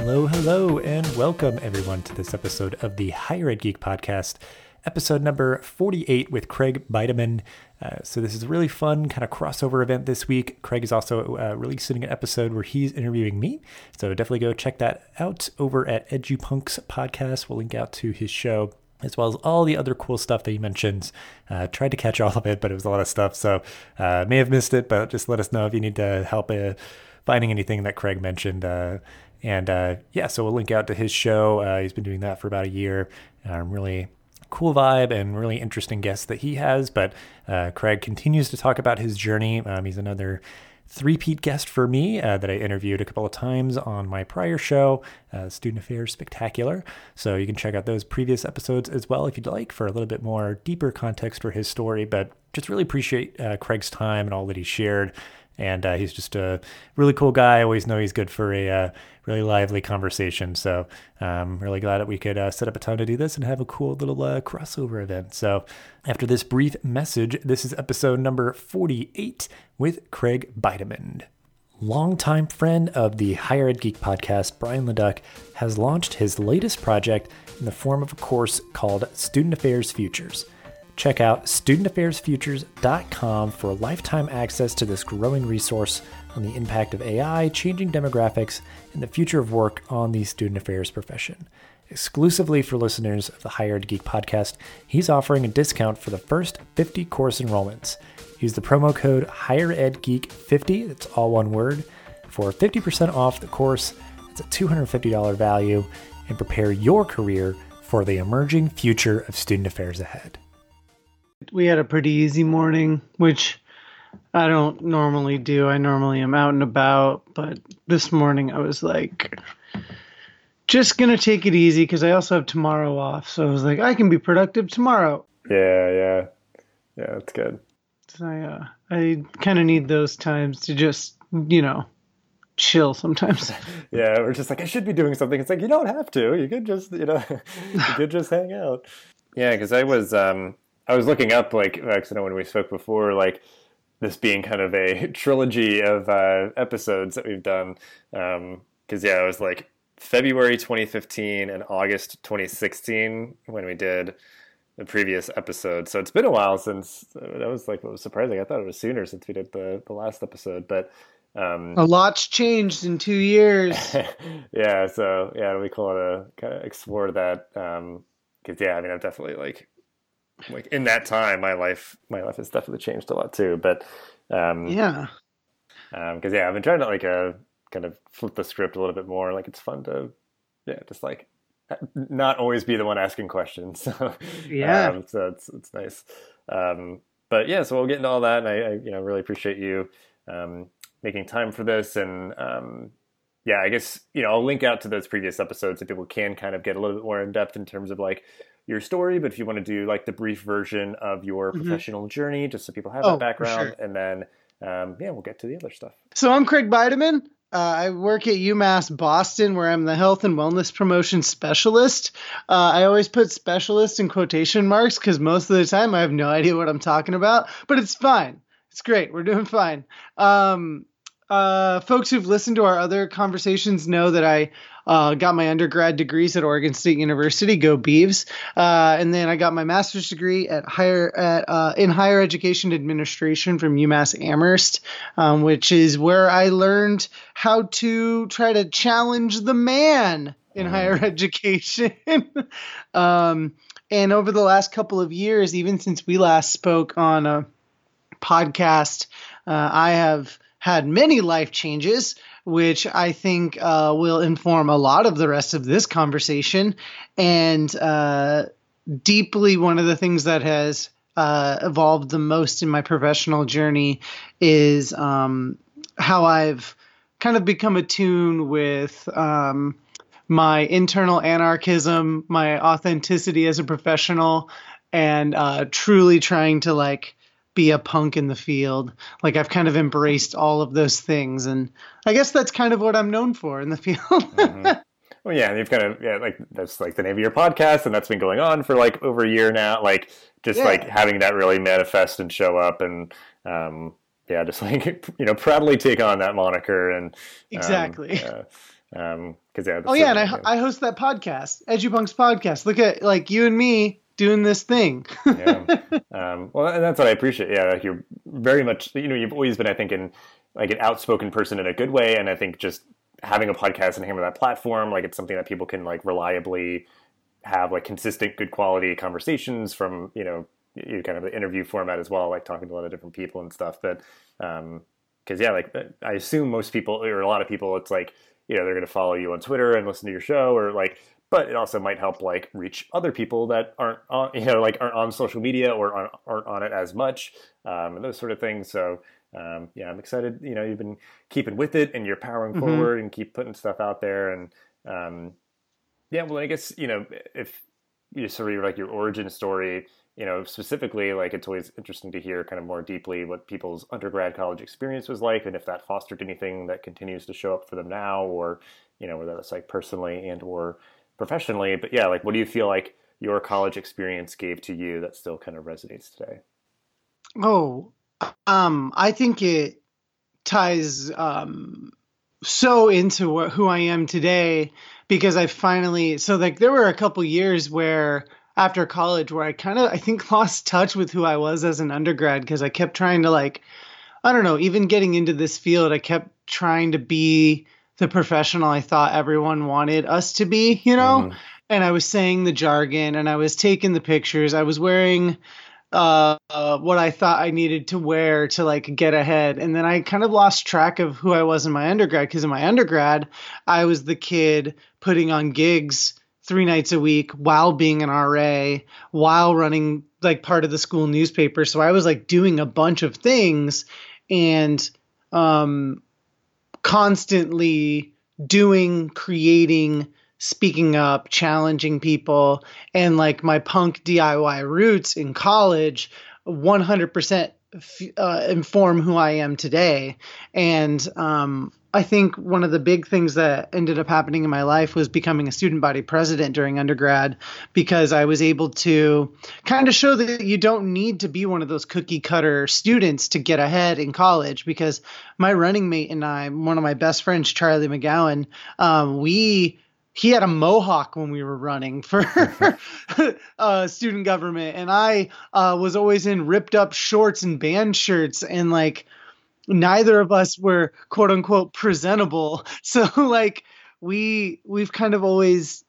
Hello, hello, and welcome everyone to this episode of the Higher Ed Geek Podcast, episode number 48 with Craig Bidiman. Uh, so, this is a really fun kind of crossover event this week. Craig is also uh, releasing an episode where he's interviewing me. So, definitely go check that out over at EduPunx Podcast. We'll link out to his show as well as all the other cool stuff that he mentions. Uh, tried to catch all of it, but it was a lot of stuff. So, uh, may have missed it, but just let us know if you need to help uh, finding anything that Craig mentioned. Uh, and uh, yeah, so we'll link out to his show. Uh, he's been doing that for about a year. Um, really cool vibe and really interesting guests that he has. But uh, Craig continues to talk about his journey. Um, he's another three-peat guest for me uh, that I interviewed a couple of times on my prior show, uh, Student Affairs Spectacular. So you can check out those previous episodes as well if you'd like for a little bit more deeper context for his story. But just really appreciate uh, Craig's time and all that he shared and uh, he's just a really cool guy. I always know he's good for a uh, really lively conversation. So I'm um, really glad that we could uh, set up a time to do this and have a cool little uh, crossover event. So after this brief message, this is episode number 48 with Craig Bidiman. Longtime friend of the Higher Ed Geek podcast, Brian Leduc, has launched his latest project in the form of a course called Student Affairs Futures. Check out studentaffairsfutures.com for lifetime access to this growing resource on the impact of AI, changing demographics, and the future of work on the student affairs profession. Exclusively for listeners of the Higher Ed Geek podcast, he's offering a discount for the first 50 course enrollments. Use the promo code HigherEdGeek50, that's all one word, for 50% off the course. It's a $250 value, and prepare your career for the emerging future of student affairs ahead we had a pretty easy morning, which I don't normally do. I normally am out and about, but this morning I was like, just gonna take it easy because I also have tomorrow off. So I was like, I can be productive tomorrow. Yeah, yeah, yeah. That's good. So I, uh, I kind of need those times to just, you know, chill sometimes. yeah, we're just like, I should be doing something. It's like you don't have to. You could just, you know, you could just hang out. Yeah, because I was, um, I was looking up like actually know when we spoke before, like this being kind of a trilogy of uh, episodes that we've done. Because um, yeah, it was like February 2015 and August 2016 when we did the previous episode. So it's been a while since uh, that was like what was surprising. I thought it was sooner since we did the the last episode, but. Um, a lot's changed in two years. yeah, so yeah, it'll be cool to kind of explore that. Because um, yeah, I mean, I've definitely like like in that time, my life my life has definitely changed a lot too. But um, yeah, because um, yeah, I've been trying to like uh, kind of flip the script a little bit more. Like it's fun to yeah, just like not always be the one asking questions. yeah, um, so it's it's nice. Um, but yeah, so we'll get into all that, and I, I you know really appreciate you um, making time for this, and um, yeah, I guess you know I'll link out to those previous episodes so people can kind of get a little bit more in depth in terms of like your story, but if you want to do like the brief version of your mm-hmm. professional journey, just so people have oh, that background, sure. and then um, yeah, we'll get to the other stuff. So I'm Craig Bidiman. Uh, I work at UMass Boston, where I'm the health and wellness promotion specialist. Uh, I always put specialist in quotation marks because most of the time I have no idea what I'm talking about, but it's fine. It's great. We're doing fine. Um, uh, folks who've listened to our other conversations know that I uh, got my undergrad degrees at Oregon State University. Go Beavs! Uh, and then I got my master's degree at higher at uh, in higher education administration from UMass Amherst, um, which is where I learned how to try to challenge the man in mm. higher education. um, and over the last couple of years, even since we last spoke on a podcast, uh, I have had many life changes, which I think uh, will inform a lot of the rest of this conversation. And uh, deeply, one of the things that has uh, evolved the most in my professional journey is um, how I've kind of become attuned with. Um, my internal anarchism, my authenticity as a professional, and uh, truly trying to like be a punk in the field. Like I've kind of embraced all of those things, and I guess that's kind of what I'm known for in the field. mm-hmm. Well, yeah, and you've kind of yeah, like that's like the name of your podcast, and that's been going on for like over a year now. Like just yeah. like having that really manifest and show up, and um, yeah, just like you know proudly take on that moniker and um, exactly. Yeah. Um, cause yeah. Oh yeah, and I, I host that podcast, EduPunx podcast. Look at like you and me doing this thing. yeah. Um, well, and that's what I appreciate. Yeah, like you're very much, you know, you've always been, I think, in like an outspoken person in a good way, and I think just having a podcast and having that platform, like it's something that people can like reliably have like consistent, good quality conversations from, you know, you kind of the interview format as well, like talking to a lot of different people and stuff. But um, because yeah, like I assume most people or a lot of people, it's like you know they're going to follow you on Twitter and listen to your show, or like, but it also might help like reach other people that aren't on you know like aren't on social media or aren't, aren't on it as much, um, and those sort of things. So um, yeah, I'm excited. You know, you've been keeping with it and you're powering mm-hmm. forward and keep putting stuff out there. And um, yeah, well, I guess you know if you sort of like your origin story you know, specifically, like it's always interesting to hear kind of more deeply what people's undergrad college experience was like, and if that fostered anything that continues to show up for them now, or you know, whether that's like personally and or professionally. But yeah, like what do you feel like your college experience gave to you that still kind of resonates today? Oh, um, I think it ties um, so into what, who I am today because I finally so like there were a couple years where after college where I kind of I think lost touch with who I was as an undergrad because I kept trying to like I don't know, even getting into this field, I kept trying to be the professional I thought everyone wanted us to be, you know? Mm-hmm. And I was saying the jargon and I was taking the pictures. I was wearing uh, uh, what I thought I needed to wear to like get ahead. And then I kind of lost track of who I was in my undergrad because in my undergrad, I was the kid putting on gigs three nights a week while being an RA, while running like part of the school newspaper. So I was like doing a bunch of things and um, constantly doing, creating, speaking up, challenging people. And like my punk DIY roots in college, 100% uh, inform who I am today. And um, I think one of the big things that ended up happening in my life was becoming a student body president during undergrad because I was able to kind of show that you don't need to be one of those cookie cutter students to get ahead in college. Because my running mate and I, one of my best friends, Charlie McGowan, um, we he had a mohawk when we were running for uh, student government, and I uh, was always in ripped up shorts and band shirts and like neither of us were quote unquote presentable. So like we we've kind of always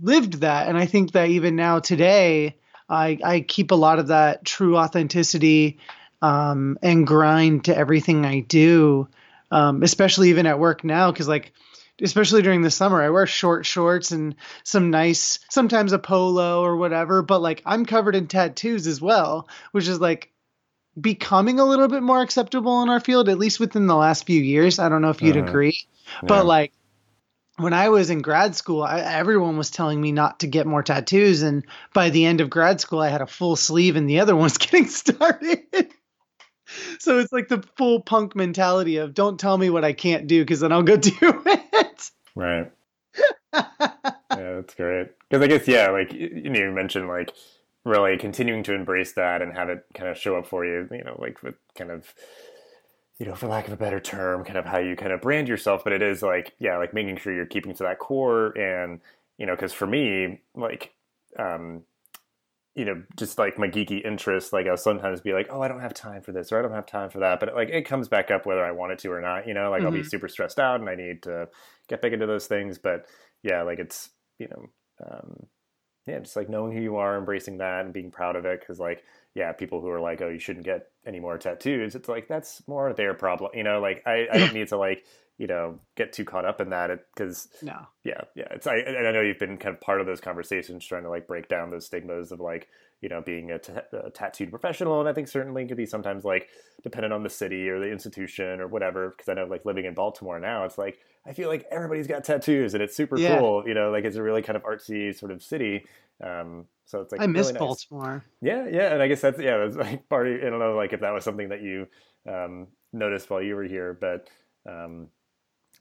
lived that and I think that even now today I I keep a lot of that true authenticity um, and grind to everything I do. Um, especially even at work now because like especially during the summer i wear short shorts and some nice sometimes a polo or whatever but like i'm covered in tattoos as well which is like becoming a little bit more acceptable in our field, at least within the last few years. I don't know if you'd uh, agree, yeah. but like when I was in grad school, I, everyone was telling me not to get more tattoos, and by the end of grad school, I had a full sleeve, and the other one's getting started. so it's like the full punk mentality of don't tell me what I can't do because then I'll go do it. Right. yeah, that's great. Because I guess yeah, like you you mentioned like really continuing to embrace that and have it kind of show up for you, you know, like with kind of, you know, for lack of a better term, kind of how you kind of brand yourself. But it is like, yeah, like making sure you're keeping to that core. And, you know, because for me, like, um, you know, just like my geeky interests, like I'll sometimes be like, oh, I don't have time for this or I don't have time for that. But like it comes back up whether I wanted to or not, you know, like mm-hmm. I'll be mm-hmm. super stressed out and I need to get back into those things. But yeah, like it's, you know, um, yeah, just like knowing who you are, embracing that, and being proud of it. Because like, yeah, people who are like, oh, you shouldn't get any more tattoos. It's like that's more their problem. You know, like I, I don't need to like you know get too caught up in that because no, yeah, yeah. It's I and I know you've been kind of part of those conversations, trying to like break down those stigmas of like you know being a, t- a tattooed professional, and I think certainly could be sometimes like dependent on the city or the institution or whatever. Because I know like living in Baltimore now, it's like I feel like everybody's got tattoos and it's super yeah. cool. You know, like it's a really kind of artsy sort of city. Um, so it's like I miss really nice. Baltimore. Yeah, yeah, and I guess that's yeah, that's like part of, I don't know, like if that was something that you um, noticed while you were here, but um,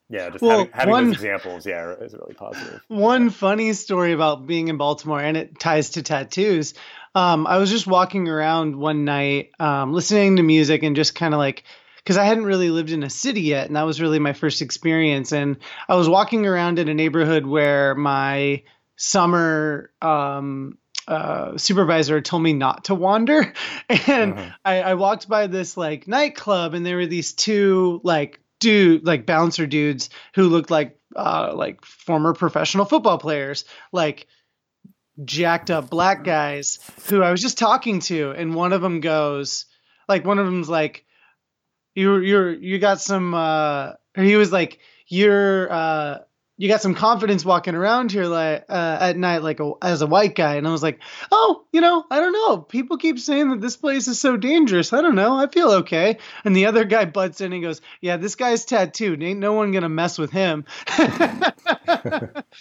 yeah, just well, having, having one, those examples, yeah, is really positive. One funny story about being in Baltimore, and it ties to tattoos. Um, I was just walking around one night, um, listening to music, and just kind of like because I hadn't really lived in a city yet, and that was really my first experience. And I was walking around in a neighborhood where my summer um, uh, supervisor told me not to wander, and mm-hmm. I, I walked by this like nightclub, and there were these two like dude like bouncer dudes who looked like uh, like former professional football players, like jacked up black guys who I was just talking to, and one of them goes, like one of them's like, you're you're you got some, uh, he was like, you're uh you got some confidence walking around here like uh, at night like a, as a white guy. And i was like oh you know i don't know. People keep saying that this place is so dangerous. I don't know. I feel okay. And the other guy butts in and goes yeah this guy's tattooed. Ain't no one gonna mess with him.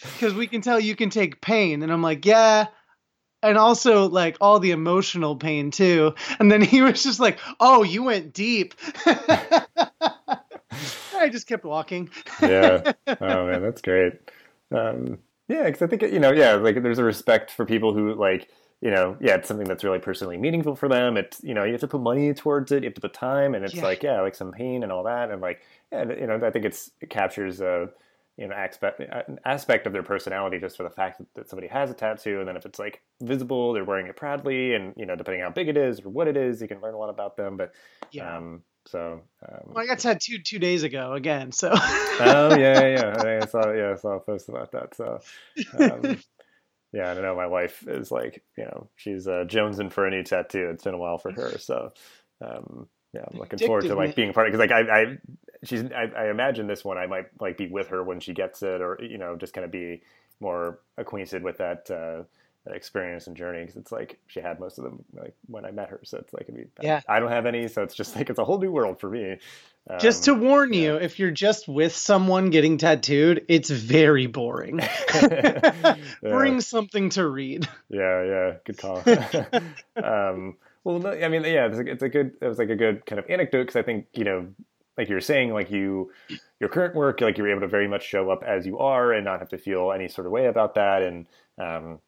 Because we can tell you can take pain. And i'm like yeah. And also like all the emotional pain too. And then he was just like oh you went deep I just kept walking. yeah. Oh man, that's great. Um, yeah, because I think you know, yeah, like there's a respect for people who like, you know, yeah, it's something that's really personally meaningful for them. It's you know, you have to put money towards it, you have to put time, and it's yeah. like yeah, like some pain and all that, and like yeah, you know, I think it's it captures a you know aspect an aspect of their personality just for the fact that, that somebody has a tattoo, and then if it's like visible, they're wearing it proudly, and you know, depending how big it is or what it is, you can learn a lot about them. But yeah. Um, so um, well, I got tattooed two days ago again. So oh yeah, yeah, I saw yeah, I saw a post about that. So um, yeah, I don't know. My wife is like, you know, she's uh, jonesing for a new tattoo. It's been a while for her, so um, yeah, I'm looking forward to like being part of. Because like I, I she's I, I imagine this one I might like be with her when she gets it, or you know, just kind of be more acquainted with that. Uh, experience and journey because it's like she had most of them like when I met her. So it's like I, mean, yeah, I don't have any, so it's just like it's a whole new world for me. Um, just to warn yeah. you, if you're just with someone getting tattooed, it's very boring. Bring something to read. Yeah, yeah, good call. um, well, no, I mean, yeah, it's a, it's a good. It was like a good kind of anecdote because I think you know like you were saying, like you, your current work, like you're able to very much show up as you are and not have to feel any sort of way about that. And um,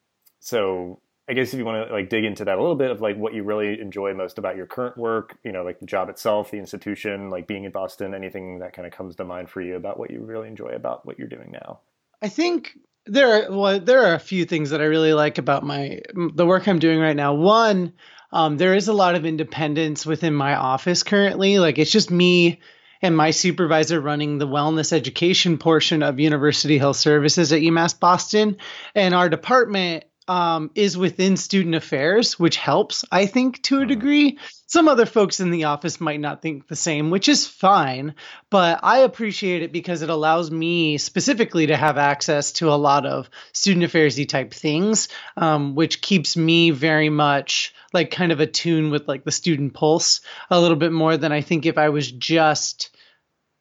so I guess if you want to like dig into that a little bit of like what you really enjoy most about your current work, you know, like the job itself, the institution, like being in Boston, anything that kind of comes to mind for you about what you really enjoy about what you're doing now. I think there are well, there are a few things that I really like about my the work I'm doing right now. One, um, there is a lot of independence within my office currently. Like it's just me and my supervisor running the wellness education portion of University Health Services at UMass Boston. And our department um, is within student affairs, which helps, I think, to a mm-hmm. degree. Some other folks in the office might not think the same, which is fine, but I appreciate it because it allows me specifically to have access to a lot of student affairsy type things, um, which keeps me very much like kind of attuned with like the student pulse a little bit more than I think if I was just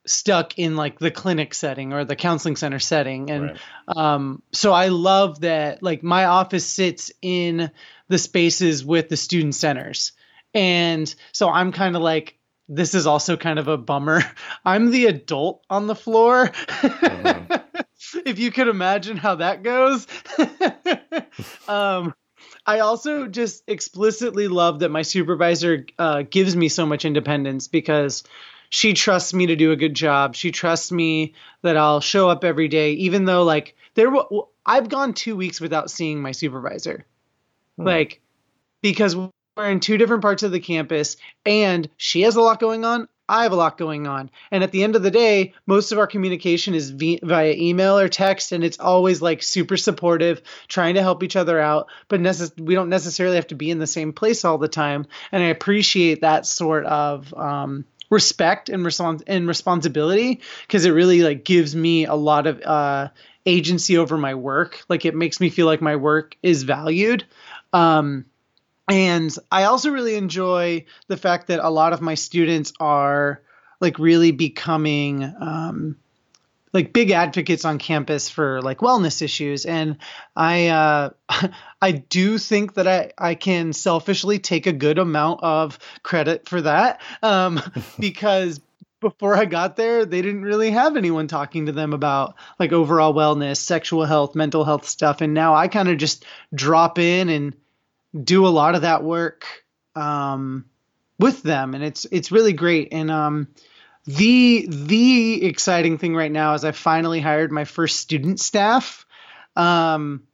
stuck in like the clinic setting or the counseling center setting. And right. um, so i love that like my office sits in the spaces with the student centers. And so i'm kind of like this is also kind of a bummer. I'm the adult on the floor. Mm-hmm. if you could imagine how that goes. Um, I also just explicitly love that my supervisor uh, gives me so much independence because she trusts me to do a good job. She trusts me that I'll show up every day, even though like there. I've gone two weeks without seeing my supervisor, hmm. like because we're in two different parts of the campus, and she has a lot going on. I have a lot going on. And at the end of the day, most of our communication is via email or text, and it's always like super supportive, trying to help each other out. But necess- we don't necessarily have to be in the same place all the time. And I appreciate that sort of um, respect and respons- and responsibility because it really like gives me a lot of uh, agency over my work. Like it makes me feel like my work is valued. Um, and I also really enjoy the fact that a lot of my students are like really becoming um, like big advocates on campus for like wellness issues and i uh i do think that i i can selfishly take a good amount of credit for that um because before I got there, they didn't really have anyone talking to them about like overall wellness, sexual health, mental health stuff. And now I kind of just drop in and do a lot of that work um, with them, and it's it's really great. And um, the the exciting thing right now is I finally hired my first student staff. Um,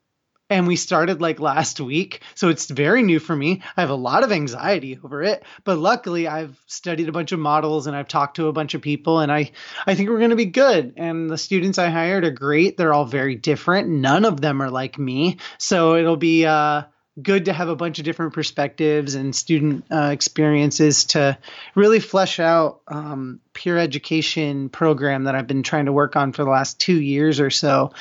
and we started like last week so it's very new for me. I have a lot of anxiety over it but luckily i've studied a bunch of models and i've talked to a bunch of people and i i think we're going to be good. And the students i hired are great. They're all very different. None of them are like me. So it'll be uh good to have a bunch of different perspectives and student uh, experiences to really flesh out um, peer education program that I've been trying to work on for the last two years or so.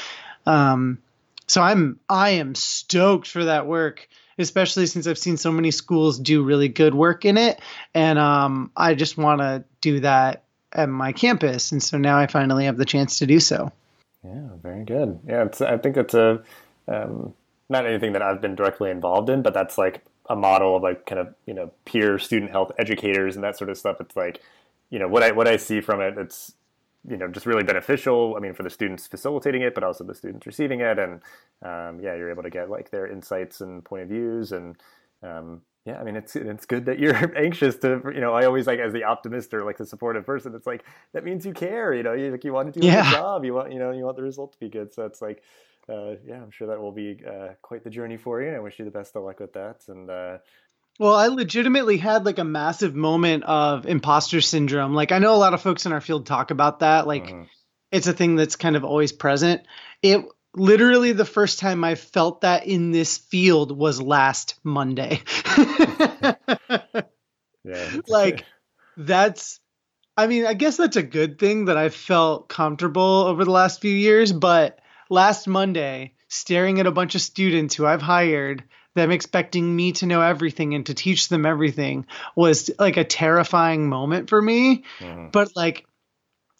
Um, so I'm I am stoked for that work, especially since I've seen so many schools do really good work in it, and um, I just want to do that at my campus, and so now I finally have the chance to do so. Yeah, very good. Yeah, I think it's a um, not anything that I've been directly involved in, but that's like a model of like kind of you know peer student health educators and that sort of stuff. It's like you know what I what I see from it. It's you know just really beneficial. I mean, for the students facilitating it, but also the students receiving it, and um, yeah, you're able to get like their insights and point of views, and um, yeah, I mean, it's it's good that you're anxious to you know. I always like as the optimist or like the supportive person. It's like that means you care. You know, you like you want to do yeah. a good job. You want you know you want the result to be good. So it's like uh, yeah, I'm sure that will be uh, quite the journey for you. I wish you the best of luck with that. And uh, well, I legitimately had like a massive moment of imposter syndrome. Like I know a lot of folks in our field talk about that. Like mm-hmm. it's a thing that's kind of always present. It literally the first time I felt that in this field was last Monday. yeah. Like that's I mean, I guess that's a good thing that I felt comfortable over the last few years, but last Monday staring at a bunch of students who I've hired, them expecting me to know everything and to teach them everything was like a terrifying moment for me. Mm-hmm. But like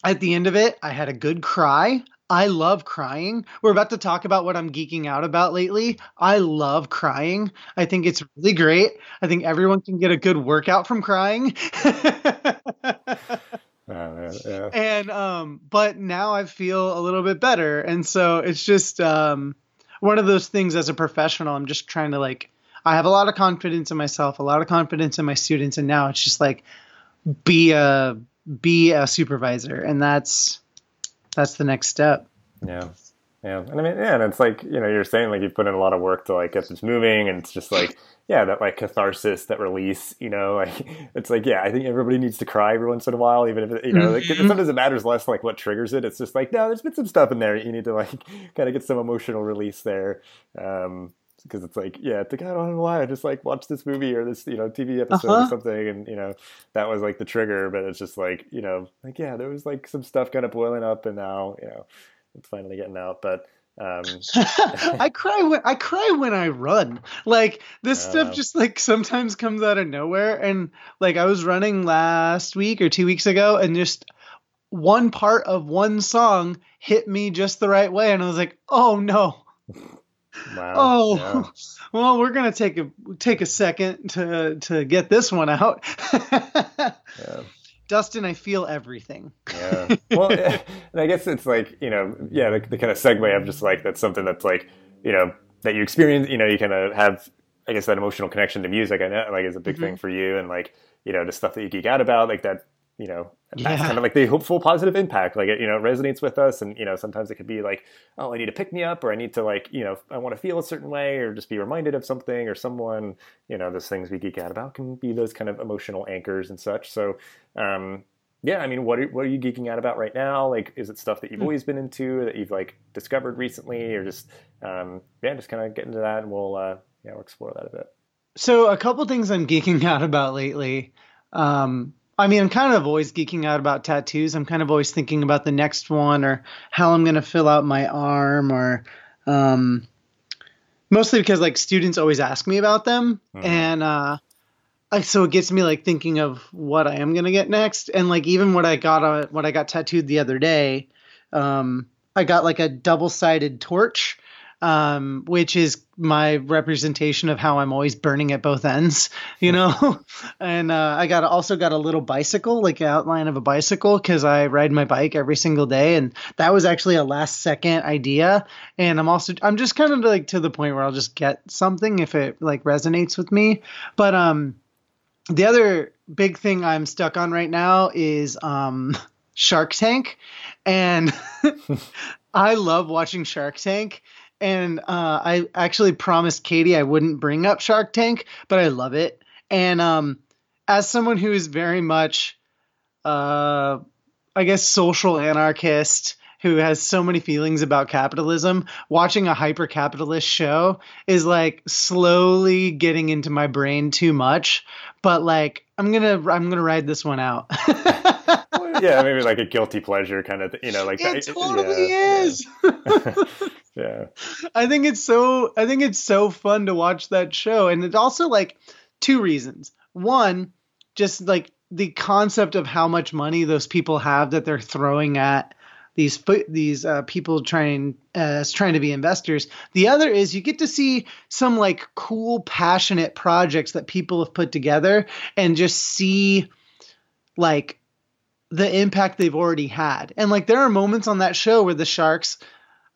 at the end of it, I had a good cry. I love crying. We're about to talk about what I'm geeking out about lately. I love crying. I think it's really great. I think everyone can get a good workout from crying. Uh, yeah. And um, but now I feel a little bit better, and so it's just um, one of those things as a professional. I'm just trying to like, I have a lot of confidence in myself, a lot of confidence in my students, and now it's just like be a be a supervisor, and that's that's the next step. Yeah. Yeah, and I mean, yeah, and it's like you know, you're saying like you put in a lot of work to like get this moving, and it's just like yeah, that like catharsis, that release, you know, like it's like yeah, I think everybody needs to cry every once in a while, even if it, you know, like, mm-hmm. sometimes it matters less like what triggers it. It's just like no, there's been some stuff in there you need to like kind of get some emotional release there. Um, because it's like, yeah, it's like, I don't know why. I just like watched this movie or this, you know, TV episode uh-huh. or something. And, you know, that was like the trigger. But it's just like, you know, like, yeah, there was like some stuff kind of boiling up and now, you know, it's finally getting out. But um, I cry when I cry when I run. Like this uh, stuff just like sometimes comes out of nowhere. And like I was running last week or two weeks ago, and just one part of one song hit me just the right way, and I was like, oh no. Wow. Oh yeah. well, we're gonna take a take a second to to get this one out. yeah. Dustin, I feel everything. yeah. Well, and I guess it's like, you know, yeah, the, the kind of segue of just like, that's something that's like, you know, that you experience, you know, you kind of have, I guess, that emotional connection to music. I know, like, is a big mm-hmm. thing for you. And like, you know, the stuff that you geek out about, like that you know, yeah. that's kind of like the hopeful positive impact. Like it, you know, resonates with us. And, you know, sometimes it could be like, oh, I need to pick me up or I need to like, you know, I want to feel a certain way or just be reminded of something or someone, you know, those things we geek out about can be those kind of emotional anchors and such. So, um, yeah, I mean, what are, what are you geeking out about right now? Like, is it stuff that you've mm-hmm. always been into that you've like discovered recently or just, um, yeah, just kind of get into that and we'll, uh, yeah, we'll explore that a bit. So a couple things I'm geeking out about lately. Um, I mean, I'm kind of always geeking out about tattoos. I'm kind of always thinking about the next one or how I'm going to fill out my arm or um, mostly because like students always ask me about them mm-hmm. and uh, I, so it gets me like thinking of what I am going to get next and like even what I got uh, what I got tattooed the other day um, I got like a double-sided torch um, which is my representation of how I'm always burning at both ends, you know. and uh, I got also got a little bicycle, like outline of a bicycle, because I ride my bike every single day, and that was actually a last second idea. And I'm also I'm just kind of like to the point where I'll just get something if it like resonates with me. But um, the other big thing I'm stuck on right now is um, Shark Tank, and I love watching Shark Tank. And uh, I actually promised Katie I wouldn't bring up Shark Tank, but I love it. And um, as someone who is very much, uh, I guess, social anarchist who has so many feelings about capitalism, watching a hyper capitalist show is like slowly getting into my brain too much. But like, I'm gonna I'm gonna ride this one out. yeah, maybe like a guilty pleasure kind of, you know, like it that, totally yeah, is. Yeah. yeah. I think it's so I think it's so fun to watch that show and it's also like two reasons. One, just like the concept of how much money those people have that they're throwing at these these uh, people trying uh, trying to be investors. The other is you get to see some like cool, passionate projects that people have put together, and just see like the impact they've already had. And like there are moments on that show where the sharks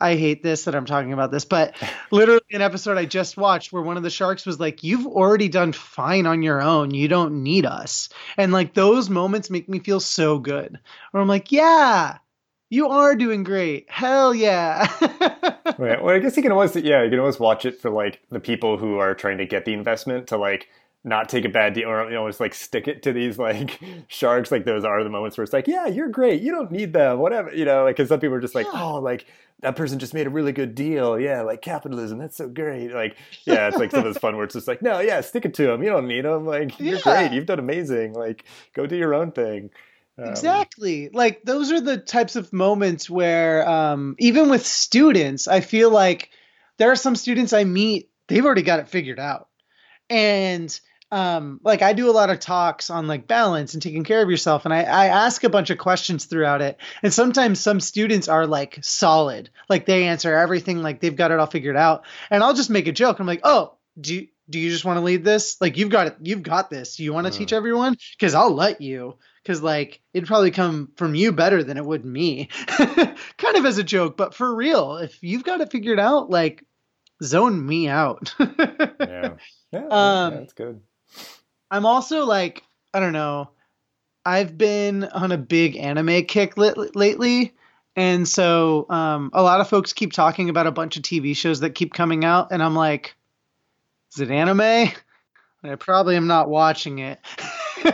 I hate this that I'm talking about this, but literally an episode I just watched where one of the sharks was like, You've already done fine on your own. You don't need us. And like those moments make me feel so good. Where I'm like, Yeah, you are doing great. Hell yeah. right. Well, I guess you can always, yeah, you can always watch it for like the people who are trying to get the investment to like not take a bad deal or you know just like stick it to these like sharks. Like those are the moments where it's like yeah you're great. You don't need them whatever you know like because some people are just like oh like that person just made a really good deal. Yeah like capitalism that's so great. Like yeah it's like some of those fun words. it's just like no yeah stick it to them you don't need them like you're yeah. great. You've done amazing. Like go do your own thing. Um, exactly. Like those are the types of moments where um, even with students i feel like there are some students i meet they've already got it figured out. And um, like I do a lot of talks on like balance and taking care of yourself, and I, I ask a bunch of questions throughout it. And sometimes some students are like solid, like they answer everything, like they've got it all figured out. And I'll just make a joke. I'm like, oh, do you, do you just want to lead this? Like you've got it, you've got this. You want to uh. teach everyone? Because I'll let you. Because like it'd probably come from you better than it would me. kind of as a joke, but for real, if you've got it figured out, like zone me out. yeah. Yeah, um, that's good. I'm also like, I don't know. I've been on a big anime kick lately. And so um, a lot of folks keep talking about a bunch of TV shows that keep coming out. And I'm like, is it anime? I probably am not watching it.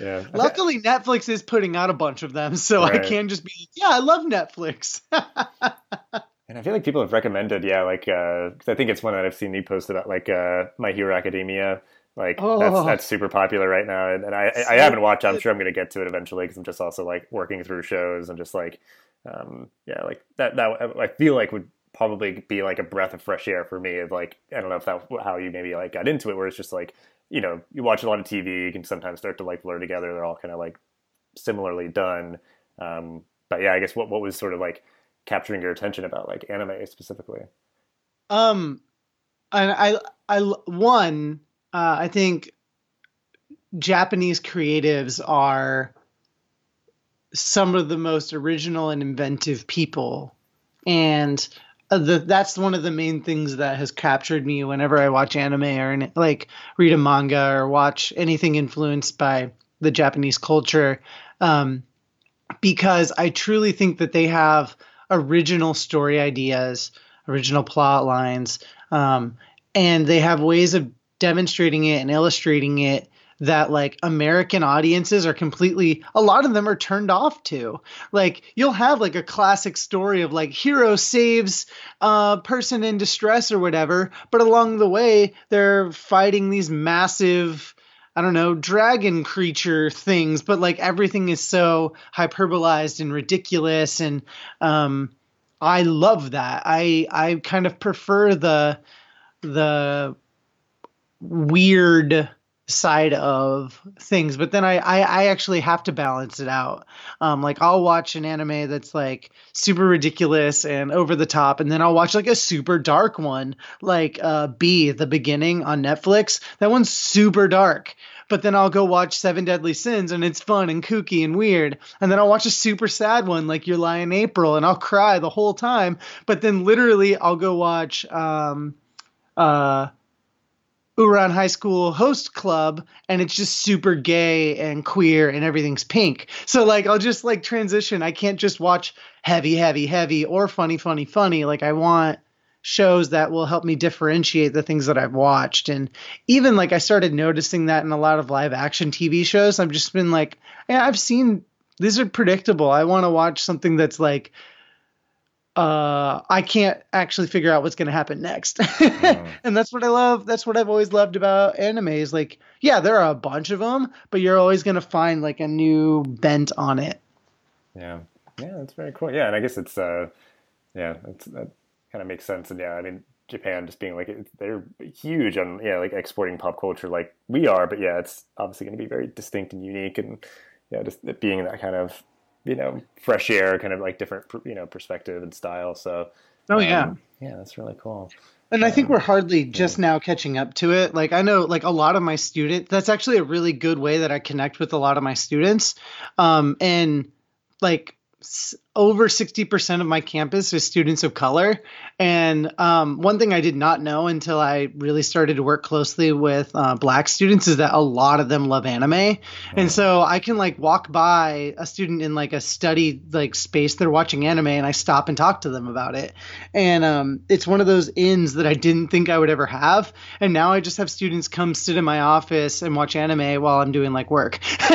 yeah. Luckily, Netflix is putting out a bunch of them. So right. I can just be, yeah, I love Netflix. and I feel like people have recommended, yeah, like uh, I think it's one that I've seen you post about, like uh, My Hero Academia. Like oh. that's that's super popular right now, and, and I I haven't watched. I'm sure I'm going to get to it eventually because I'm just also like working through shows and just like, um, yeah, like that that I feel like would probably be like a breath of fresh air for me. Of like I don't know if that how you maybe like got into it, where it's just like you know you watch a lot of TV, you can sometimes start to like blur together. They're all kind of like similarly done. Um, but yeah, I guess what what was sort of like capturing your attention about like anime specifically? Um, and I, I, one, uh, I think Japanese creatives are some of the most original and inventive people, and uh, the, that's one of the main things that has captured me whenever I watch anime or like read a manga or watch anything influenced by the Japanese culture, um, because I truly think that they have original story ideas, original plot lines, um, and they have ways of demonstrating it and illustrating it that like American audiences are completely a lot of them are turned off to. Like you'll have like a classic story of like hero saves a person in distress or whatever, but along the way they're fighting these massive I don't know, dragon creature things, but like everything is so hyperbolized and ridiculous and um I love that. I I kind of prefer the the weird side of things but then I, I, I actually have to balance it out. Um like i'll watch an anime that's like super ridiculous and over the top and then i'll watch like a super dark one like uh b the beginning on netflix. That one's super dark but then I'll go watch Seven Deadly Sins and it's fun and kooky and weird. And then I'll watch a super sad one like Your Lie in April and I'll cry the whole time. But then literally I'll go watch um uh Ouran High School host club and it's just super gay and queer and everything's pink. So like I'll just like transition. I can't just watch heavy, heavy, heavy or funny, funny, funny. Like I want shows that will help me differentiate the things that I've watched. And even like I started noticing that in a lot of live action TV shows. I've just been like, yeah, I've seen these are predictable. I want to watch something that's like uh, I can't actually figure out what's going to happen next. and that's what I love. That's what I've always loved about anime is like, yeah, there are a bunch of them, but you're always going to find like a new bent on it. Yeah. Yeah, that's very cool. Yeah. And I guess it's, uh, yeah, it's, kind of makes sense. And yeah, I mean, Japan just being like, they're huge on, yeah, like exporting pop culture like we are, but yeah, it's obviously going to be very distinct and unique. And yeah, just being that kind of you know fresh air, kind of like different you know perspective and style. So oh yeah, um, yeah, that's really cool. And I think we're hardly just yeah. now catching up to it. Like I know, like a lot of my students, that's actually a really good way that I connect with a lot of my students. Um, and like over 60% of my campus is students of color. And um, one thing I did not know until I really started to work closely with uh, black students is that a lot of them love anime. And so I can like walk by a student in like a study like space they're watching anime and I stop and talk to them about it. And um, it's one of those ins that I didn't think I would ever have. And now I just have students come sit in my office and watch anime while I'm doing like work.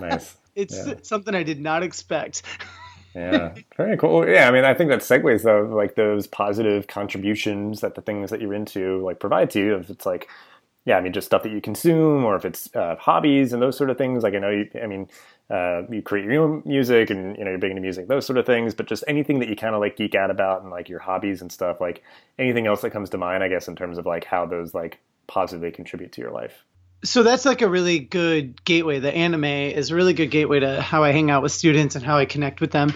nice. It's yeah. something I did not expect. yeah, very cool. Yeah, I mean, I think that segues though, like those positive contributions that the things that you're into like provide to you. If it's like, yeah, I mean, just stuff that you consume, or if it's uh, hobbies and those sort of things. Like I know, you, I mean, uh, you create your own music, and you know, you're big into music, those sort of things. But just anything that you kind of like geek out about, and like your hobbies and stuff. Like anything else that comes to mind, I guess, in terms of like how those like positively contribute to your life so that's like a really good gateway. The anime is a really good gateway to how I hang out with students and how I connect with them.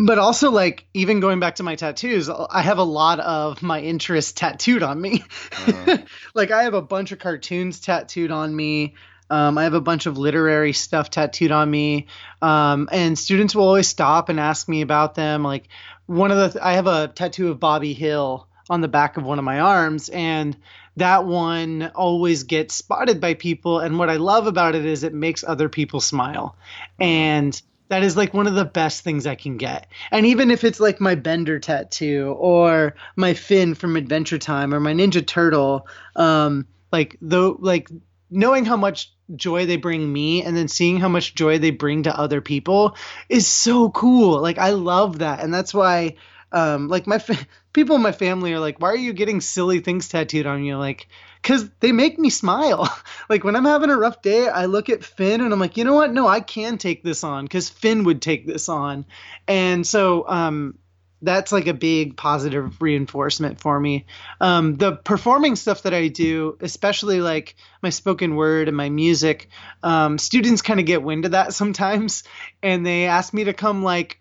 But also, like, even going back to my tattoos, I have a lot of my interests tattooed on me. Uh-huh. like, I have a bunch of cartoons tattooed on me. Um, I have a bunch of literary stuff tattooed on me. Um, and students will always stop and ask me about them. Like, one of the, th- I have a tattoo of Bobby Hill on the back of one of my arms. And that one always gets spotted by people. And what I love about it is it makes other people smile. And that is like one of the best things I can get. And even if it's like my Bender tattoo or my Finn from Adventure Time or my Ninja Turtle, um, like though, like knowing how much joy they bring me and then seeing how much joy they bring to other people is so cool. Like I love that, and that's why um, like my fa- people in my family are like, why are you getting silly things tattooed on you? Like, because they make me smile. like when I'm having a rough day, I look at Finn and I'm like, you know what? No, I can take this on because Finn would take this on, and so um, that's like a big positive reinforcement for me. Um, the performing stuff that I do, especially like my spoken word and my music, um, students kind of get wind of that sometimes, and they ask me to come like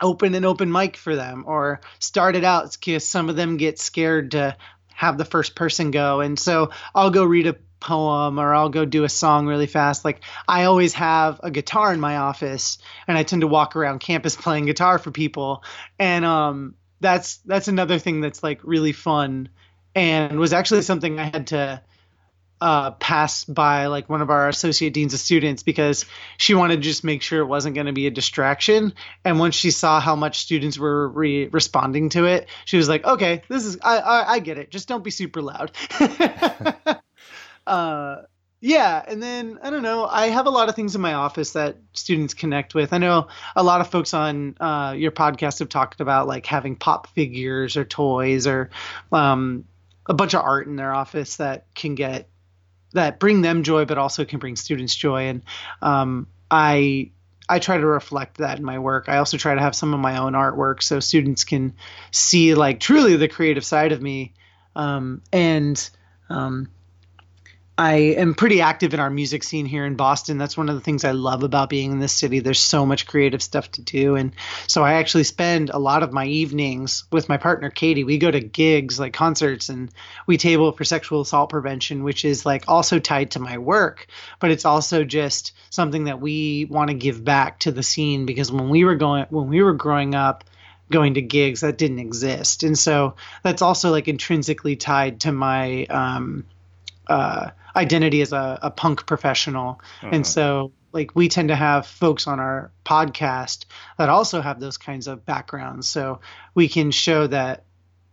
open an open mic for them or start it out because some of them get scared to have the first person go. And so i'll go read a poem or i'll go do a song really fast. Like i always have a guitar in my office and i tend to walk around campus playing guitar for people. And um that's that's another thing that's like really fun and was actually something i had to uh, pass by like one of our associate deans of students because she wanted to just make sure it wasn't going to be a distraction. And once she saw how much students were re- responding to it, she was like, "Okay, this is I I, I get it. Just don't be super loud." uh, yeah, and then I don't know. I have a lot of things in my office that students connect with. I know a lot of folks on uh, your podcast have talked about like having pop figures or toys or um, a bunch of art in their office that can get that bring them joy, but also can bring students joy. And um, I I try to reflect that in my work. I also try to have some of my own artwork so students can see like truly the creative side of me. Um, and um, I am pretty active in our music scene here in Boston. That's one of the things I love about being in this city. There's so much creative stuff to do. And so I actually spend a lot of my evenings with my partner, Katie. We go to gigs like concerts and we table for sexual assault prevention, which is like also tied to my work, but it's also just something that we want to give back to the scene because when we were going, when we were growing up, going to gigs that didn't exist. And so that's also like intrinsically tied to my um, uh, identity as a, a punk professional. Mm-hmm. And so like we tend to have folks on our podcast that also have those kinds of backgrounds. So we can show that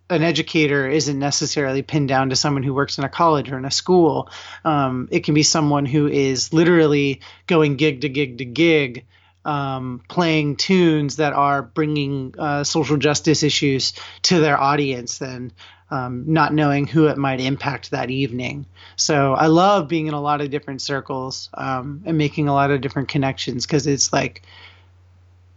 an educator isn't necessarily pinned down to someone who works in a college or in a school. Um, it can be someone who is literally going gig to gig to gig um, playing tunes that are bringing uh, social justice issues to their audience and um, not knowing who it might impact that evening. So I love being in a lot of different circles um, and making a lot of different connections because it's like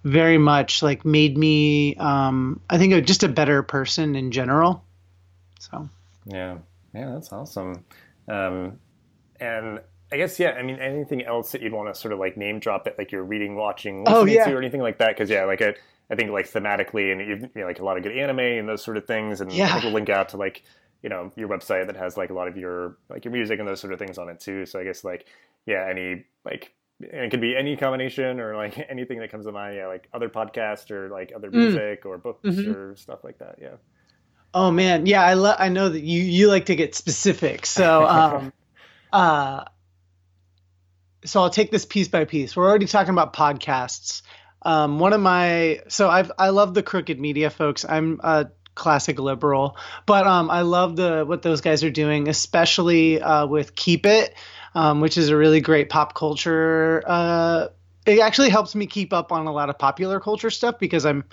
very much like made me, um, I think, just a better person in general. So yeah, yeah, that's awesome. Um, and I guess yeah. I mean, anything else that you'd want to sort of like name drop that like you're reading, watching, oh, listening oh, yeah. to, or anything like that? Because yeah, like I, I think like thematically and you know, like a lot of good anime and those sort of things. And yeah. We'll link out to like you know your website that has like a lot of your like your music and those sort of things on it too. So I guess like yeah, any like and it could be any combination or like anything that comes to mind. Yeah, like other podcasts or like other mm. music mm. or books mm-hmm. or stuff like that. Yeah. Oh man, yeah, I lo- I know that you you like to get specific. So um, uh, so I'll take this piece by piece. We're already talking about podcasts. Um, one of my so I've I love the crooked media folks. I'm a classic liberal, but um, I love the what those guys are doing, especially uh, with Keep It, um, which is a really great pop culture. Uh, it actually helps me keep up on a lot of popular culture stuff because I'm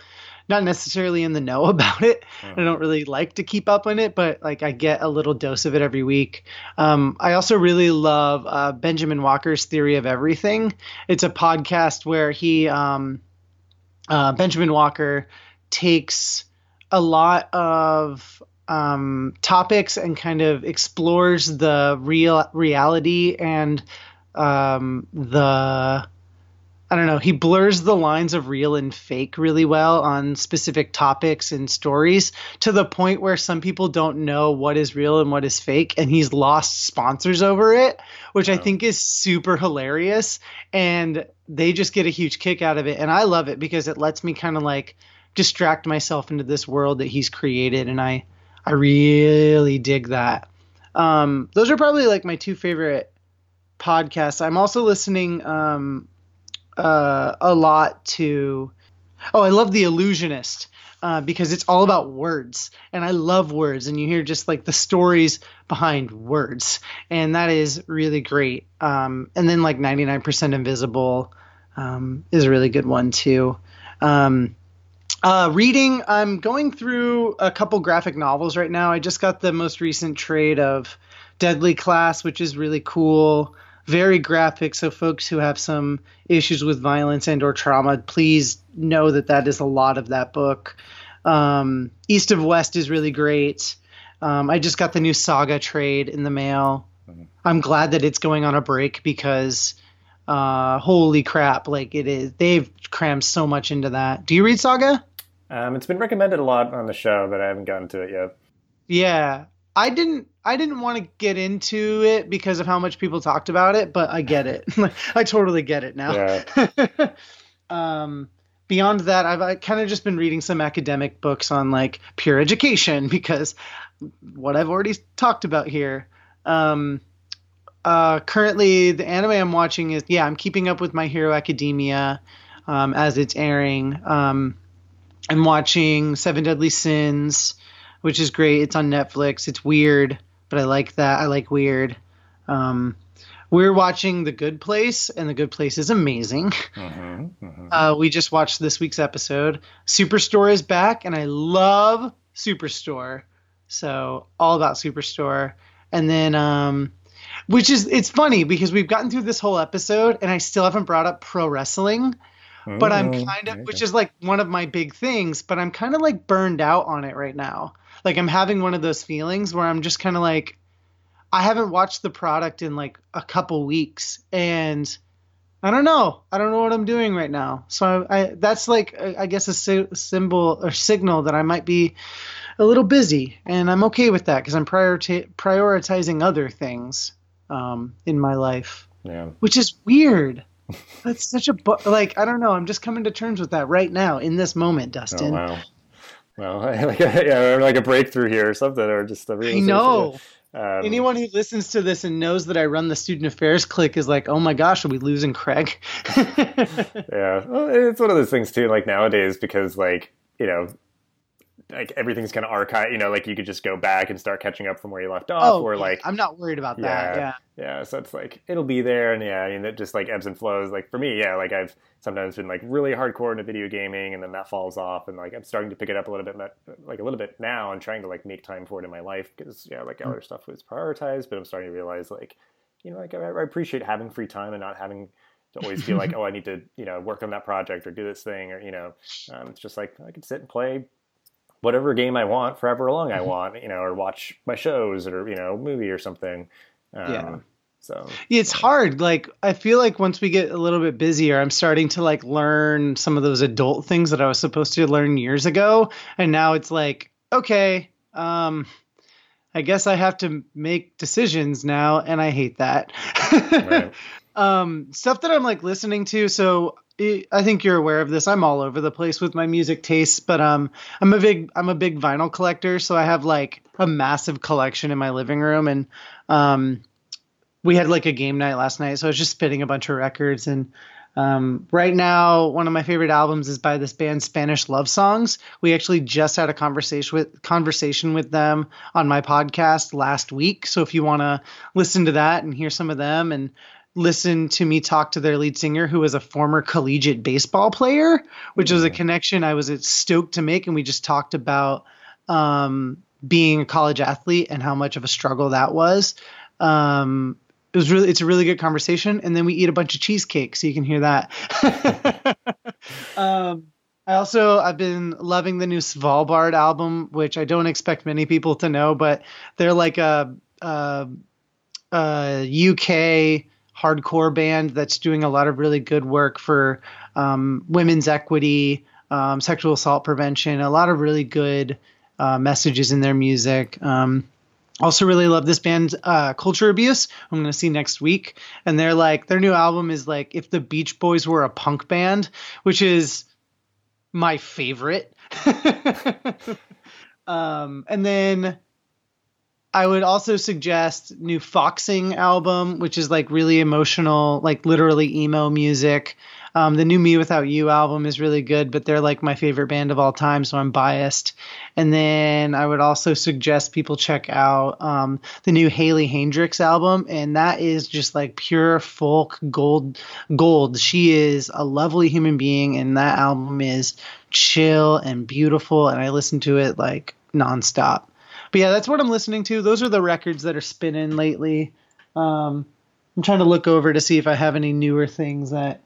not necessarily in the know about it. I don't really like to keep up on it, but like I get a little dose of it every week. Um, I also really love uh, Benjamin Walker's Theory of Everything. It's a podcast where he, um, uh, Benjamin Walker, takes a lot of um, topics and kind of explores the real reality and um, the I don't know, he blurs the lines of real and fake really well on specific topics and stories to the point where some people don't know what is real and what is fake. And he's lost sponsors over it, which I think is super hilarious. And they just get a huge kick out of it. And I love it because it lets me kind of like distract myself into this world that he's created. And I, I really dig that. Um, those are probably like my two favorite podcasts. I'm also listening um, uh, a lot to. Oh, I love The Allusionist. uh, because it's all about words, and I love words, and you hear just like the stories behind words, and that is really great. Um, and then like 99% Invisible um, is a really good one too. Um, uh, reading, I'm going through a couple graphic novels right now. I just got the most recent trade of Deadly Class, which is really cool very graphic. So folks who have some issues with violence and or trauma, please know that that is a lot of that book. Um, East of West is really great. Um, I just got the new Saga trade in the mail. Mm-hmm. I'm glad that it's going on a break because uh, holy crap, like it is. They've crammed so much into that. Do you read Saga? Um, it's been recommended a lot on the show, but I haven't gotten to it yet. Yeah, I didn't I didn't want to get into it because of how much people talked about it, but I get it. I totally get it now. Yeah. um, beyond that, I've kind of just been reading some academic books on like peer education because what I've already talked about here. Um, uh, currently, the anime I'm watching is yeah, I'm keeping up with My Hero Academia um, as it's airing. Um, I'm watching Seven Deadly Sins which is great. It's on Netflix. It's weird, but I like that. I like weird. Um, we're watching The Good Place, and The Good Place is amazing. Mm-hmm, mm-hmm. Uh, we just watched this week's episode. Superstore is back, and I love Superstore. So all about Superstore, and then um, which is it's funny because we've gotten through this whole episode, and I still haven't brought up pro wrestling but I'm oh, kind of, which is like one of my big things, but I'm kind of like burned out on it right now like I'm having one of those feelings where I'm just kind of like I haven't watched the product in like a couple weeks and I don't know. I don't know what I'm doing right now. So I, I that's like I guess a si- symbol or signal that I might be a little busy, and I'm okay with that because I'm prioritizing other things um, in my life. Yeah. Which is weird. That's such a bu- like I don't know. I'm just coming to terms with that right now in this moment, Dustin. Oh, wow. Well, like a, yeah, or like a breakthrough here or something, or just a I realization. know. Um, Anyone who listens to this and knows that I run the student affairs click is like, oh my gosh, are we losing Craig? yeah, well, it's one of those things too. Like nowadays, because like you know, like everything's kind of archived. You know, like you could just go back and start catching up from where you left off, oh, or like I'm not worried about that. Yeah. yeah. So it's like it'll be there, and yeah, I mean it just like ebbs and flows. Like for me, yeah, like I've sometimes been like really hardcore into video gaming, and then that falls off, and like I'm starting to pick it up a little bit, like a little bit now, and trying to like make time for it in my life because yeah, like other stuff was prioritized, but I'm starting to realize like you know like I, I appreciate having free time and not having to always feel like oh I need to you know work on that project or do this thing or you know um, it's just like I can sit and play whatever game I want for however long I want, you know, or watch my shows or you know, movie or something. Um, Yeah. So it's hard. Like I feel like once we get a little bit busier, I'm starting to like learn some of those adult things that I was supposed to learn years ago, and now it's like, okay, um, I guess I have to make decisions now, and I hate that. Right. Um, stuff that I'm like listening to. So I think you're aware of this. I'm all over the place with my music tastes, but um, I'm a big I'm a big vinyl collector, so I have like a massive collection in my living room, and um, we had like a game night last night, so I was just spitting a bunch of records. And um, right now, one of my favorite albums is by this band Spanish Love Songs. We actually just had a conversation with conversation with them on my podcast last week. So if you want to listen to that and hear some of them and listen to me talk to their lead singer who was a former collegiate baseball player which was a connection i was stoked to make. And we just talked about um, being a college athlete and how much of a struggle that was. Um, it was really it's a really good conversation. And then we eat a bunch of cheesecake so you can hear that. Um, i also i've been loving the new svalbard album which i don't expect many people to know but they're like a, a, a uk hardcore band that's doing a lot of really good work for um, women's equity um, sexual assault prevention a lot of really good uh, messages in their music. Um, also really love this band uh, culture abuse i'm going to see next week. And they're like their new album is like if the beach boys were a punk band which is my favorite. Um, and then i would also suggest new foxing album which is like really emotional like literally emo music um, the new Me Without You album is really good, but they're like my favorite band of all time, so I'm biased. And then I would also suggest people check out um, the new Haley Heynderickx album, and that is just like pure folk gold. Gold. She is a lovely human being, and that album is chill and beautiful, and I listen to it like nonstop. But yeah, that's what I'm listening to. Those are the records that are spinning lately. Um, I'm trying to look over to see if I have any newer things that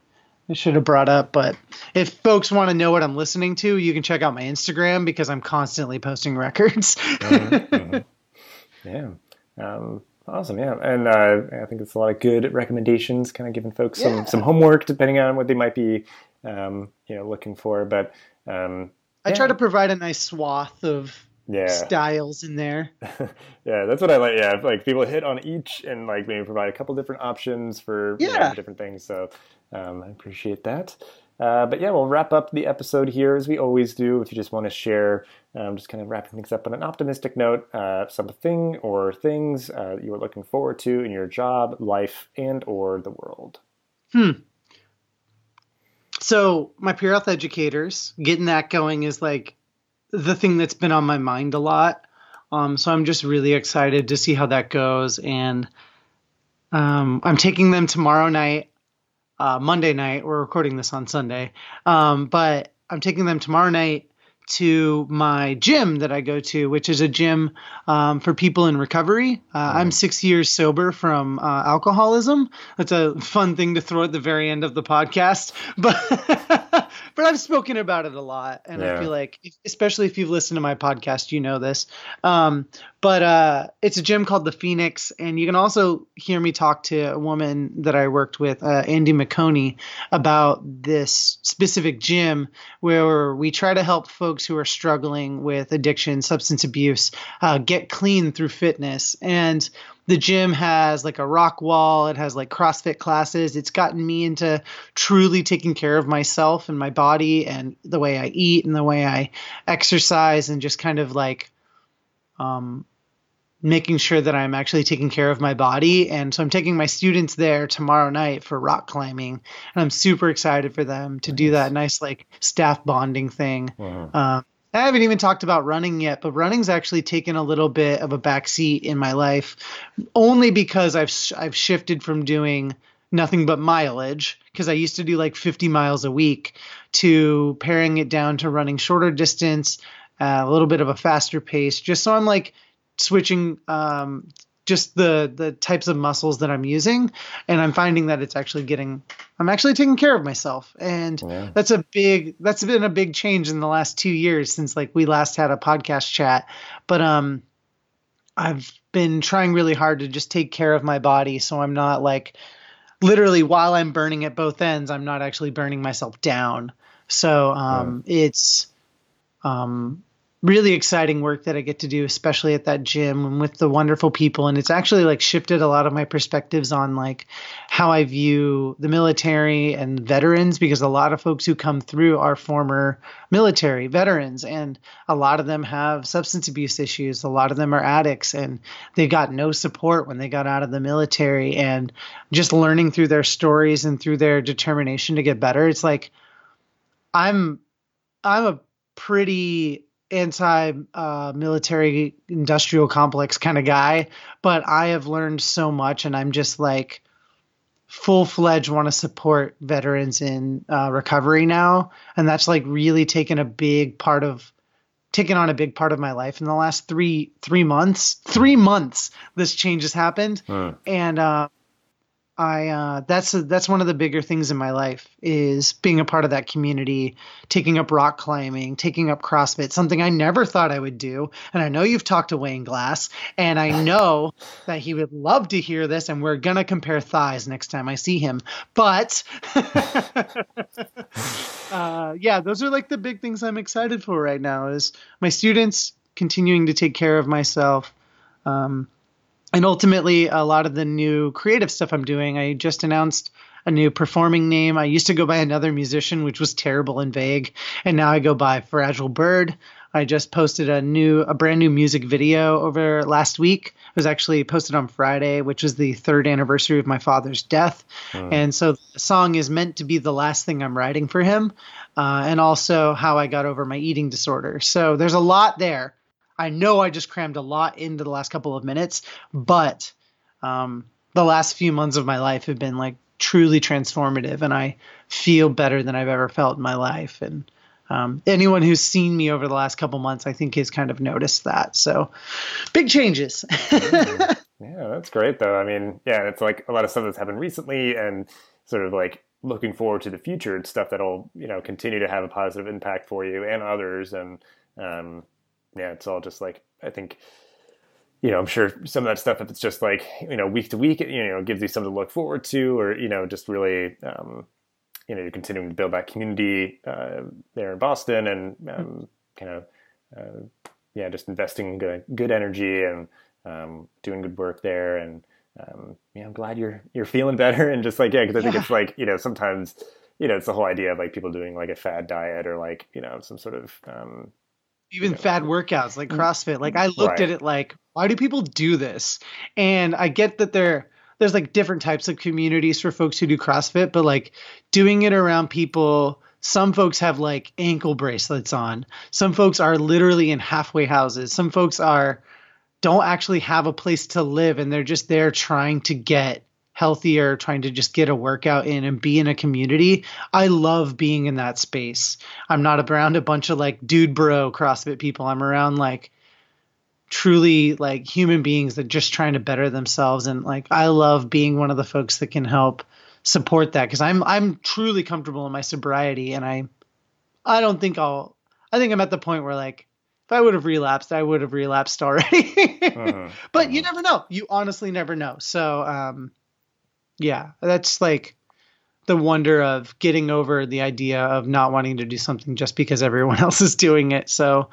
I should have brought up. But if folks want to know what I'm listening to, you can check out my Instagram because I'm constantly posting records. Mhm. yeah, um, awesome. Yeah, and uh, I think it's a lot of good recommendations, kind of giving folks Yeah. some some homework depending on what they might be, um, you know, looking for. But um, I try to provide a nice swath of yeah, styles in there. yeah, that's what I like. Yeah, like people hit on each and like maybe provide a couple different options for Yeah. different things. So um, I appreciate that. Uh, but yeah, we'll wrap up the episode here as we always do. If you just want to share, um, just kind of wrapping things up on an optimistic note, uh, something or things uh, you are looking forward to in your job, life, and or the world. Hmm. So my peer health educators, getting that going is like the thing that's been on my mind a lot. Um, so I'm just really excited to see how that goes, and um, I'm taking them tomorrow night, uh, Monday night. We're recording this on Sunday, um, but I'm taking them tomorrow night to my gym that I go to, which is a gym um, for people in recovery. Uh, I'm six years sober from uh, alcoholism. That's a fun thing to throw at the very end of the podcast, but but I've spoken about it a lot, and Yeah. I feel like, especially if you've listened to my podcast, you know this. Um, but uh, it's a gym called the Phoenix, and you can also hear me talk to a woman that I worked with, uh, Andy McConey, about this specific gym where we try to help folks who are struggling with addiction, substance abuse, uh, get clean through fitness. And the gym has like a rock wall, it has like CrossFit classes. It's gotten me into truly taking care of myself and my body and the way I eat and the way I exercise and just kind of like um, making sure that I'm actually taking care of my body. And so I'm taking my students there tomorrow night for rock climbing, and I'm super excited for them to nice. do that nice like staff bonding thing. Uh-huh. Um, I haven't even talked about running yet, but running's actually taken a little bit of a backseat in my life, only because I've I've shifted from doing nothing but mileage because I used to do like 50 miles a week to paring it down to running shorter distance, uh, a little bit of a faster pace, just so I'm like switching um, just the the types of muscles that I'm using, and I'm finding that it's actually getting I'm actually taking care of myself, and yeah. that's a big that's been a big change in the last two years since like we last had a podcast chat. But um, I've been trying really hard to just take care of my body, so I'm not like literally while I'm burning at both ends, I'm not actually burning myself down. So um, yeah. it's um, really exciting work that I get to do, especially at that gym and with the wonderful people. And it's actually like shifted a lot of my perspectives on like how I view the military and veterans because a lot of folks who come through are former military veterans and a lot of them have substance abuse issues. A lot of them are addicts and they got no support when they got out of the military. And just learning through their stories and through their determination to get better, it's like I'm I'm a pretty anti uh, military industrial complex kind of guy, but I have learned so much, and I'm just like full fledged want to support veterans in uh, recovery now, and that's like really taken a big part of taken on a big part of my life in the last three three months. Three months, this change has happened, hmm. and uh, I uh, that's a, that's one of the bigger things in my life is being a part of that community, taking up rock climbing, taking up CrossFit, something I never thought I would do. And I know you've talked to Wayne Glass, and I know that he would love to hear this. And we're gonna compare thighs next time I see him. But uh, yeah, those are like the big things I'm excited for right now. Is my students continuing to take care of myself. Um, and ultimately a lot of the new creative stuff i'm doing i just announced a new performing name. I used to go by another musician which was terrible and vague and now i go by fragile bird. I just posted a new a brand new music video over last week. It was actually posted on friday which is the third anniversary of my father's death. And so the song is meant to be the last thing i'm writing for him uh, and also how i got over my eating disorder. So there's a lot there I know I just crammed a lot into the last couple of minutes, but um, the last few months of my life have been like truly transformative, and I feel better than I've ever felt in my life. And um, anyone who's seen me over the last couple months, I think, has kind of noticed that. So, big changes. yeah, that's great, though. I mean, yeah, it's like a lot of stuff that's happened recently, and sort of like looking forward to the future. It's stuff that'll you know continue to have a positive impact for you and others, and um, yeah, it's all just like I think you know, I'm sure some of that stuff, if it's just like, you know, week to week, you know, gives you something to look forward to, or, you know, just really, um, you know, you're continuing to build that community uh, there in Boston and um, kind of, uh, yeah, just investing good, good energy and um, doing good work there. And, um, yeah, I'm glad you're, you're feeling better. And just like, yeah, because I think it's like, you know, sometimes, you know, it's the whole idea of like people doing like a fad diet or like, you know, some sort of, um, even yeah. fad workouts like mm. CrossFit. Like I looked right. at it like, why do people do this? And I get that there there's like different types of communities for folks who do CrossFit, but like doing it around people some folks have like ankle bracelets on. Some folks are literally in halfway houses. Some folks are don't actually have a place to live and they're just there trying to get healthier, trying to just get a workout in and be in a community. I love being in that space. I'm not around a bunch of like dude bro CrossFit people. I'm around like truly like human beings that just trying to better themselves and like I love being one of the folks that can help support that because I'm I'm truly comfortable in my sobriety and I I don't think I'll I think I'm at the point where like if I would have relapsed, I would have relapsed already. uh-huh. But uh-huh. you never know. You honestly never know. So um yeah, that's like the wonder of getting over the idea of not wanting to do something just because everyone else is doing it. So,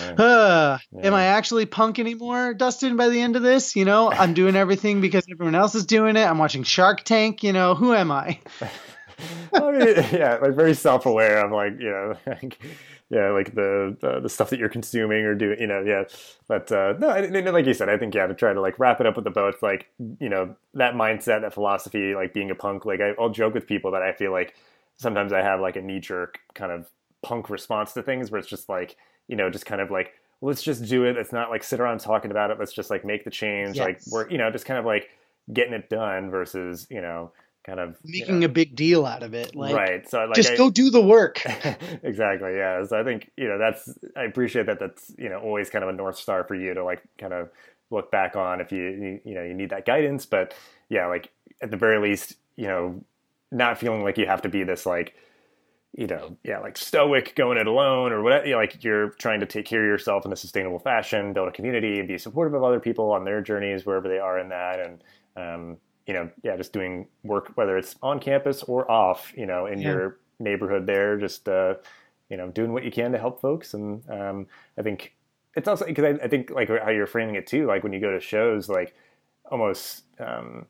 yeah. Uh, yeah. am I actually punk anymore, Dustin? By the end of this, you know, I'm doing everything because everyone else is doing it. I'm watching Shark Tank. You know, who am I? I mean, yeah, like very self-aware. I'm like, you know, like, yeah, like the, the, the stuff that you're consuming or doing, you know, yeah. But uh, no, I, like you said, I think yeah, to try to like wrap it up with the bow, it's like you know that mindset, that philosophy, like being a punk. Like I, I'll joke with people that I feel like sometimes I have like a knee jerk kind of punk response to things, where it's just like you know, just kind of like let's just do it. It's not like sit around talking about it. Let's just like make the change. Yes. Like we're you know just kind of like getting it done versus you know kind of making you know, a big deal out of it. Like, right. So like, just I, go do the work. exactly. Yeah. So I think you know that's I appreciate that. That's you know always kind of a north star for you to like kind of look back on if you you, you know you need that guidance. But yeah, like at the very least, you know, not feeling like you have to be this like you know, yeah, like stoic going it alone or whatever. You know, like you're trying to take care of yourself in a sustainable fashion, build a community, and be supportive of other people on their journeys wherever they are in that, and um, you know, yeah, just doing work, whether it's on campus or off, you know, in yeah. your neighborhood there, just, uh, you know, doing what you can to help folks. And um, I think it's also because I, I, think like how you're framing it too, like when you go to shows, like almost, um,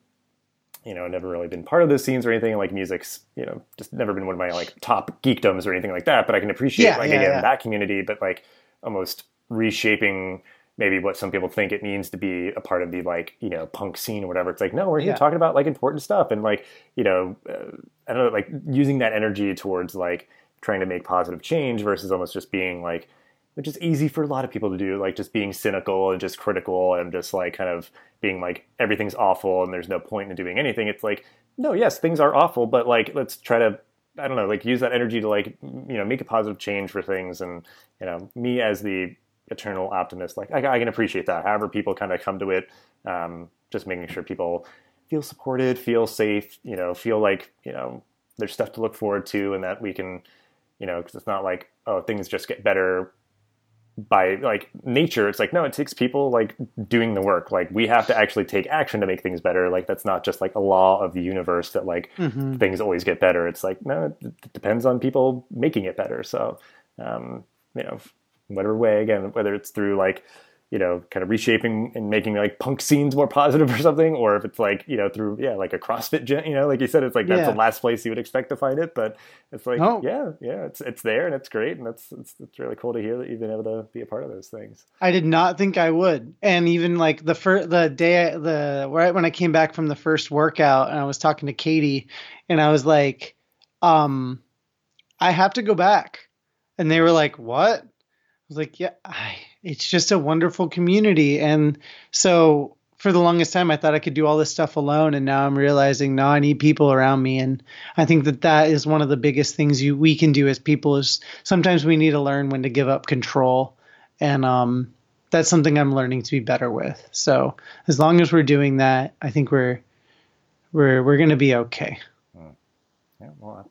you know, never really been part of those scenes or anything. Like music's, you know, just never been one of my like top geekdoms or anything like that. But I can appreciate yeah, like yeah, again that community, but like almost reshaping maybe what some people think it means to be a part of the like you know punk scene or whatever. It's like no, we're here yeah. talking about like important stuff and like you know uh, I don't know like using that energy towards like trying to make positive change versus almost just being like which is easy for a lot of people to do like just being cynical and just critical and just like kind of being like everything's awful and there's no point in doing anything it's like no yes things are awful but like let's try to i don't know like use that energy to like you know make a positive change for things and you know me as the eternal optimist. Like I, I can appreciate that. However, people kind of come to it, um, just making sure people feel supported, feel safe, you know, feel like you know there's stuff to look forward to, and that we can, you know, because it's not like oh things just get better by like nature it's like no it takes people like doing the work like we have to actually take action to make things better like that's not just like a law of the universe that like mm-hmm. things always get better it's like no it depends on people making it better so um, you know whatever way again whether it's through like you know kind of reshaping and making like punk scenes more positive or something or if it's like you know through yeah like a crossfit gym you know like you said it's like that's yeah. the last place you would expect to find it but it's like oh. yeah yeah it's it's there and it's great and it's, it's it's really cool to hear that you've been able to be a part of those things i did not think i would and even like the first the day I, the right when i came back from the first workout and i was talking to katie and i was like um i have to go back and they were like what was like, yeah, I, it's just a wonderful community. And so for the longest time, I thought I could do all this stuff alone. And now I'm realizing, no, I need people around me. And I think that that is one of the biggest things you, we can do as people is sometimes we need to learn when to give up control. And, um, that's something I'm learning to be better with. So as long as we're doing that, I think we're, we're, we're going to be okay. Hmm. Yeah, well,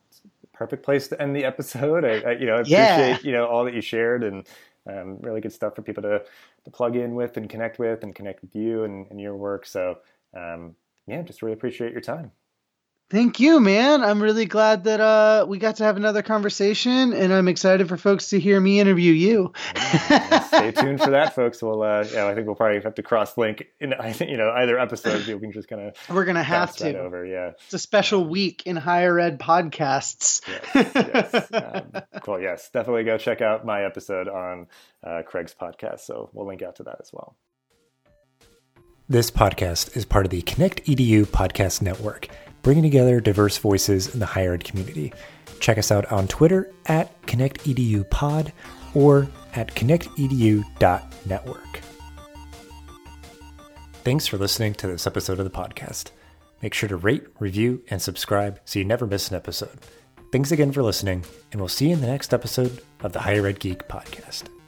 perfect place to end the episode. I, I you know, I appreciate, yeah. you know, all that you shared and, um, really good stuff for people to, to plug in with and connect with and connect with you and, and your work. So, um, yeah, just really appreciate your time. Thank you, man. I'm really glad that uh, we got to have another conversation, and I'm excited for folks to hear me interview you. yeah, stay tuned for that, folks. We'll, uh, yeah, I think we'll probably have to cross link in, I think, you know, either episode. We can just kind of we're gonna have to over. Yeah, it's a special week in higher ed podcasts. yes, yes. Um, cool. Yes, definitely go check out my episode on uh, Craig's podcast. So we'll link out to that as well. This podcast is part of the Connect EDU podcast network bringing together diverse voices in the higher ed community. Check us out on Twitter at ConnectEDUPod or at connectedu.network. Thanks for listening to this episode of the podcast. Make sure to rate, review, and subscribe so you never miss an episode. Thanks again for listening, and we'll see you in the next episode of the Higher Ed Geek podcast.